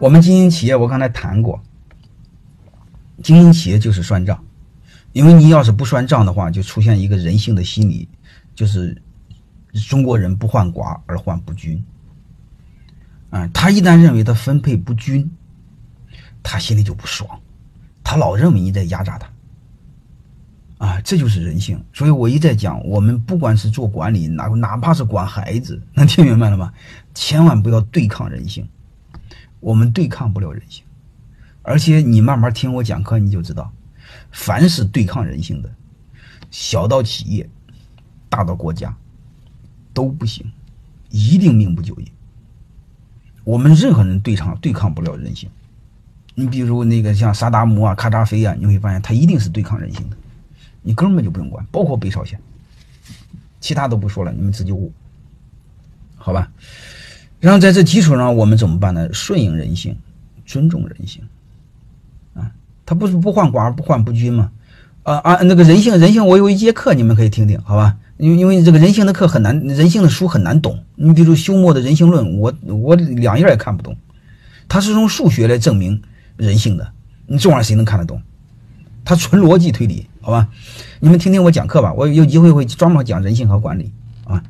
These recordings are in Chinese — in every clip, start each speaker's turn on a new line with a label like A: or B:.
A: 我们经营企业，我刚才谈过，经营企业就是算账，因为你要是不算账的话，就出现一个人性的心理，就是中国人不患寡而患不均。啊，他一旦认为他分配不均，他心里就不爽，他老认为你在压榨他。啊，这就是人性。所以我一再讲，我们不管是做管理，哪哪怕是管孩子，能听明白了吗？千万不要对抗人性，我们对抗不了人性。而且你慢慢听我讲课，你就知道，凡是对抗人性的，小到企业，大到国家，都不行，一定命不久矣。我们任何人对抗对抗不了人性。你比如那个像萨达姆啊、卡扎菲啊，你会发现他一定是对抗人性的。你根本就不用管，包括北朝鲜，其他都不说了，你们自己悟，好吧？然后在这基础上，我们怎么办呢？顺应人性，尊重人性，啊，他不是不患寡而不患不均吗？啊啊，那个人性，人性，我有一节课，你们可以听听，好吧？因为因为这个人性的课很难，人性的书很难懂。你比如休谟的人性论，我我两页也看不懂，他是用数学来证明人性的，你这玩意儿谁能看得懂？他纯逻辑推理。好吧，你们听听我讲课吧，我有机会会专门讲人性和管理啊。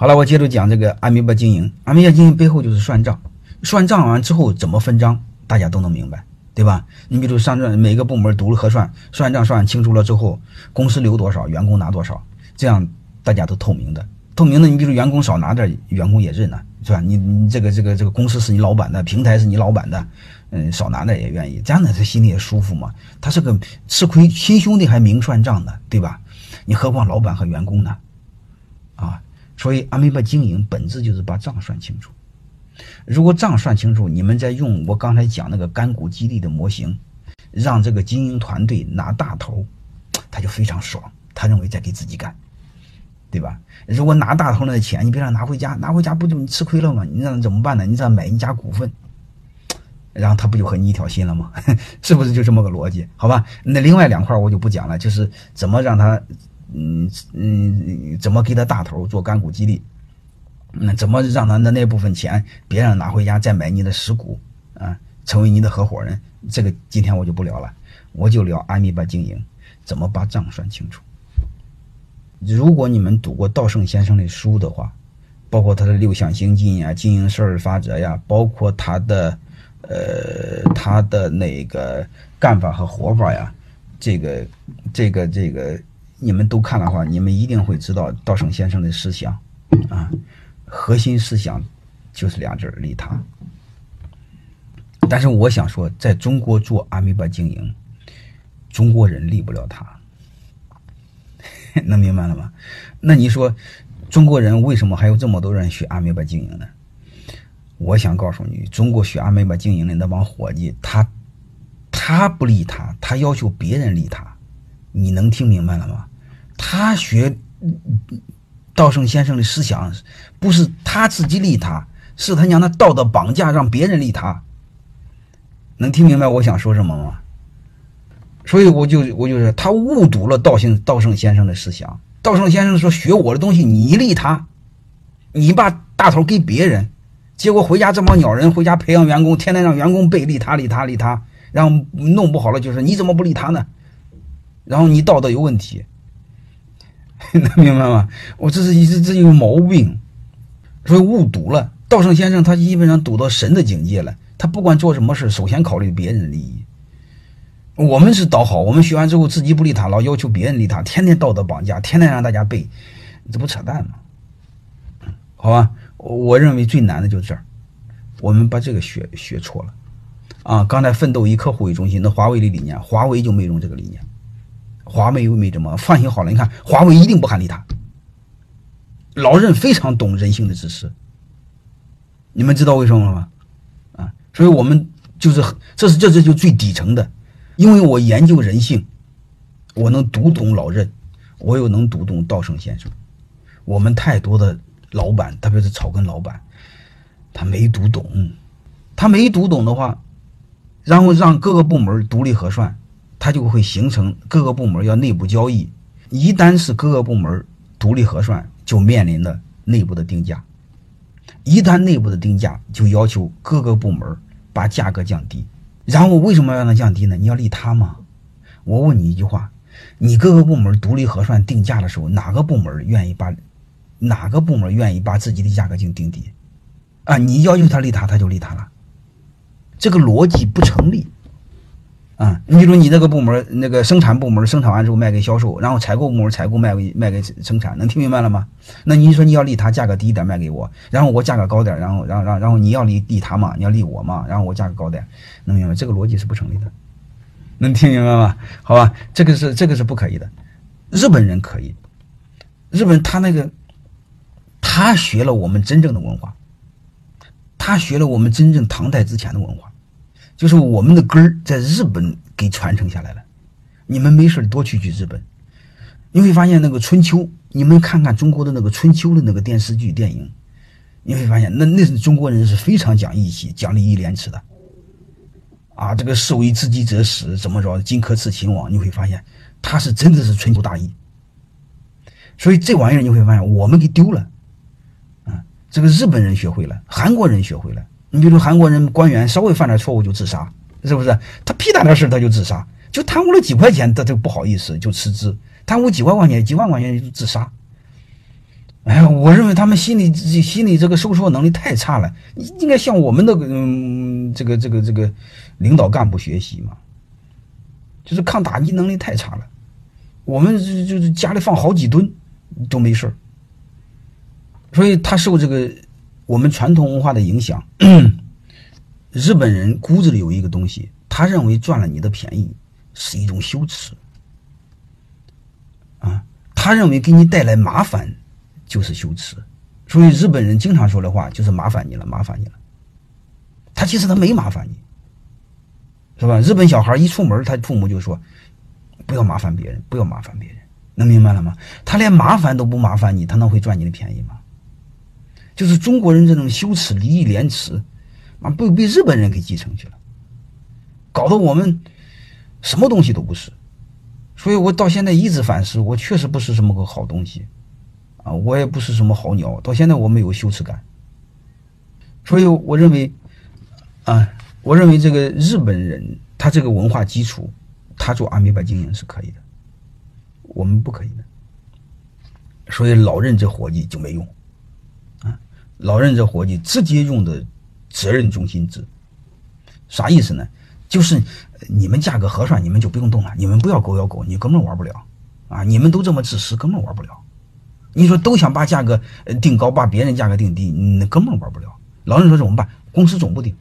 A: 好了，我接着讲这个阿米巴经营。阿米巴经营背后就是算账，算账完之后怎么分账，大家都能明白，对吧？你比如上账，每个部门独立核算，算账算清楚了之后，公司留多少，员工拿多少，这样大家都透明的。透明的，你比如员工少拿点，员工也认了，是吧？你你这个这个这个公司是你老板的，平台是你老板的。嗯，少拿点也愿意，这样呢，他心里也舒服嘛。他是个吃亏亲兄弟还明算账的，对吧？你何况老板和员工呢？啊，所以阿米巴经营本质就是把账算清楚。如果账算清楚，你们再用我刚才讲那个干股激励的模型，让这个经营团队拿大头，他就非常爽，他认为在给自己干，对吧？如果拿大头那钱，你别让拿回家，拿回家不就你吃亏了吗？你让怎么办呢？你让买一家股份。然后他不就和你一条心了吗？是不是就这么个逻辑？好吧，那另外两块我就不讲了，就是怎么让他，嗯嗯，怎么给他大头做干股激励，那怎么让他的那部分钱别让拿回家再买你的实股啊，成为你的合伙人？这个今天我就不聊了，我就聊阿米巴经营怎么把账算清楚。如果你们读过稻盛先生的书的话，包括他的六项行进呀、经营十二法则呀，包括他的。呃，他的那个干法和活法呀，这个、这个、这个，你们都看的话，你们一定会知道稻盛先生的思想啊。核心思想就是俩字儿利他。但是我想说，在中国做阿米巴经营，中国人利不了他，能明白了吗？那你说，中国人为什么还有这么多人学阿米巴经营呢？我想告诉你，中国学阿米巴经营的那帮伙计，他他不利他，他要求别人利他，你能听明白了吗？他学稻盛先生的思想，不是他自己利他，是他娘的道德绑架，让别人利他。能听明白我想说什么吗？所以我就我就是他误读了稻盛稻盛先生的思想。稻盛先生说：“学我的东西，你利他，你把大头给别人。”结果回家这帮鸟人回家培养员工，天天让员工背利他利他利他，然后弄不好了就是你怎么不利他呢？然后你道德有问题，能明白吗？我这是一直这有毛病，所以误读了。道圣先生他基本上读到神的境界了，他不管做什么事，首先考虑别人的利益。我们是倒好，我们学完之后自己不利他，老要求别人利他，天天道德绑架，天天让大家背，这不扯淡吗？好吧。我认为最难的就是这儿，我们把这个学学错了，啊，刚才奋斗以客户为中心，那华为的理念，华为就没用这个理念，华为又没怎么放心好了。你看，华为一定不喊利他，老任非常懂人性的知识，你们知道为什么吗？啊，所以我们就是这是这这就最底层的，因为我研究人性，我能读懂老任，我又能读懂稻盛先生，我们太多的。老板，特别是草根老板，他没读懂，他没读懂的话，然后让各个部门独立核算，他就会形成各个部门要内部交易。一旦是各个部门独立核算，就面临的内部的定价。一旦内部的定价就要求各个部门把价格降低，然后为什么要让它降低呢？你要利他吗？我问你一句话：你各个部门独立核算定价的时候，哪个部门愿意把哪个部门愿意把自己的价格就定低？啊，你要求他利他，他就利他了，这个逻辑不成立。啊，你比如你那个部门，那个生产部门生产完之后卖给销售，然后采购部门采购卖给卖给生产，能听明白了吗？那你说你要利他，价格低一点卖给我，然后我价格高点，然后然后然后然后你要利利他嘛，你要利我嘛，然后我价格高点，能明白？这个逻辑是不成立的，能听明白吗？好吧，这个是这个是不可以的，日本人可以，日本他那个他学了我们真正的文化，他学了我们真正唐代之前的文化。就是我们的根儿在日本给传承下来了，你们没事多去去日本，你会发现那个春秋，你们看看中国的那个春秋的那个电视剧电影，你会发现那那是中国人是非常讲义气、讲礼义廉耻的，啊，这个士为知己者死，怎么着，荆轲刺秦王，你会发现他是真的是春秋大义，所以这玩意儿你会发现我们给丢了，啊，这个日本人学会了，韩国人学会了。你比如韩国人官员稍微犯点错误就自杀，是不是？他屁大点事他就自杀，就贪污了几块钱他就不好意思就辞职，贪污几万块钱几万块钱就自杀。哎呀，我认为他们心理心理这个收缩能力太差了，应该向我们的嗯这个这个这个领导干部学习嘛，就是抗打击能力太差了。我们就就是家里放好几吨都没事所以他受这个。我们传统文化的影响，日本人骨子里有一个东西，他认为赚了你的便宜是一种羞耻，啊，他认为给你带来麻烦就是羞耻，所以日本人经常说的话就是麻烦你了，麻烦你了。他其实他没麻烦你，是吧？日本小孩一出门，他父母就说不要麻烦别人，不要麻烦别人，能明白了吗？他连麻烦都不麻烦你，他能会赚你的便宜吗？就是中国人这种羞耻、礼义廉耻，啊，被被日本人给继承去了，搞得我们什么东西都不是。所以我到现在一直反思，我确实不是什么个好东西，啊，我也不是什么好鸟。到现在我没有羞耻感。所以我认为，啊，我认为这个日本人他这个文化基础，他做阿米巴经营是可以的，我们不可以的。所以老任这伙计就没用。老任这伙计直接用的责任中心制，啥意思呢？就是你们价格核算，你们就不用动了，你们不要狗咬狗，你根本玩不了啊！你们都这么自私，根本玩不了。你说都想把价格定高，把别人价格定低，你根本玩不了。老任说怎么办？公司总部定，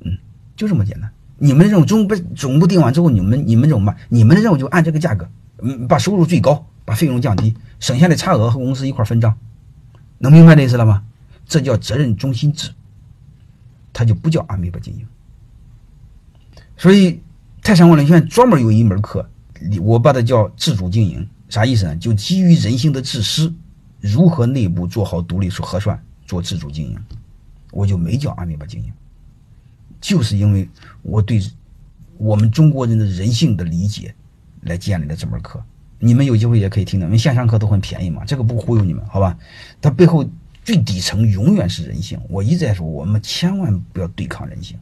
A: 嗯，就这么简单。你们这种总部总部定完之后，你们你们怎么办？你们的任务就按这个价格，嗯，把收入最高，把费用降低，省下的差额和公司一块分账。能明白这意思了吗？这叫责任中心制，它就不叫阿米巴经营。所以泰山管理学院专门有一门课，我把它叫自主经营，啥意思呢？就基于人性的自私，如何内部做好独立核算，做自主经营，我就没叫阿米巴经营，就是因为我对我们中国人的人性的理解来建立了这门课。你们有机会也可以听的，因为线上课都很便宜嘛，这个不忽悠你们，好吧？它背后最底层永远是人性。我一直在说，我们千万不要对抗人性，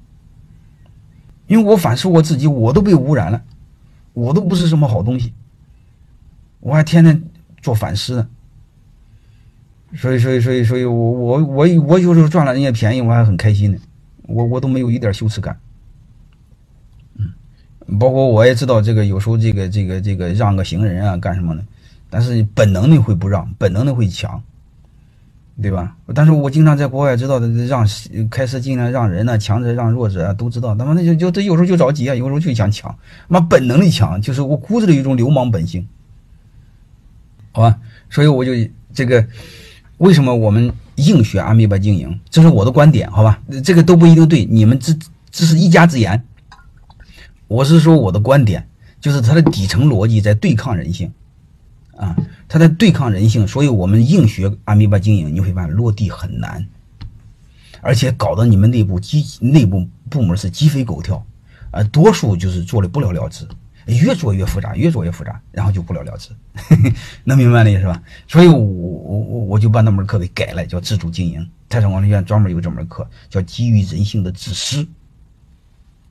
A: 因为我反思我自己，我都被污染了，我都不是什么好东西，我还天天做反思呢。所以，所以，所以，所以我我我我有时候赚了人家便宜，我还很开心呢，我我都没有一点羞耻感。包括我也知道这个有时候这个这个这个让个行人啊干什么呢？但是本能的会不让，本能的会抢，对吧？但是我经常在国外知道的让开车尽量让人呢，强者让弱者啊，都知道。他妈那就就这有时候就着急啊，有时候就想抢，妈本能的抢，就是我骨子里有一种流氓本性，好吧？所以我就这个为什么我们硬学阿米巴经营？这是我的观点，好吧？这个都不一定对，你们只只是一家之言。我是说我的观点，就是它的底层逻辑在对抗人性，啊，它在对抗人性，所以我们硬学阿米巴经营，你会发现落地很难，而且搞得你们内部鸡内部部门是鸡飞狗跳，啊，多数就是做的不了了之，越做越复杂，越做越复杂，然后就不了了之，能明白那意思吧？所以我我我我就把那门课给改了，叫自主经营。泰山管理学院专门有这门课，叫基于人性的自私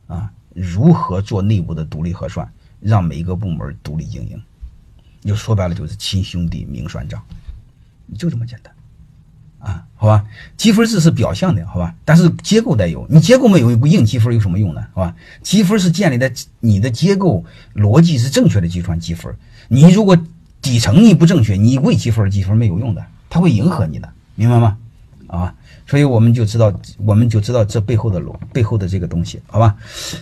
A: 啊，如何做内部的独立核算，让每一个部门独立经营。就说白了，就是亲兄弟明算账，就这么简单。啊，好吧，积分制是表象的，好吧，但是结构得有，你结构没有，不硬积分有什么用呢？好吧，积分是建立在你的结构逻辑是正确的基础上积分。你如果底层你不正确，你为积分积分没有用的，它会迎合你的，明白吗？啊，所以我们就知道，我们就知道这背后的逻背后的这个东西，好吧？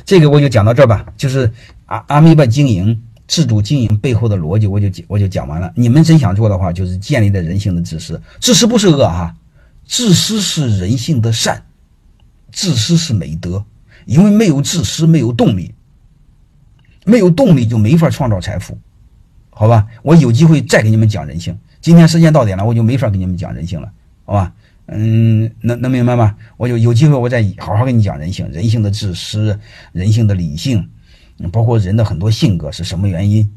A: 这个我就讲到这儿吧，就是阿阿米巴经营。自主经营背后的逻辑，我就我就讲完了。你们真想做的话，就是建立在人性的自私。自私不是恶哈，自私是人性的善，自私是美德。因为没有自私，没有动力，没有动力就没法创造财富，好吧？我有机会再给你们讲人性。今天时间到点了，我就没法给你们讲人性了，好吧？嗯，能能明白吗？我有有机会我再好好跟你讲人性，人性的自私，人性的理性。包括人的很多性格是什么原因？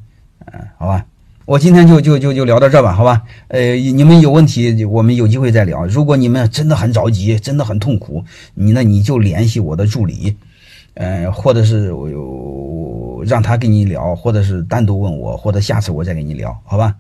A: 嗯，好吧，我今天就就就就聊到这吧，好吧？呃，你们有问题，我们有机会再聊。如果你们真的很着急，真的很痛苦，你那你就联系我的助理，呃，或者是我让他跟你聊，或者是单独问我，或者下次我再跟你聊，好吧？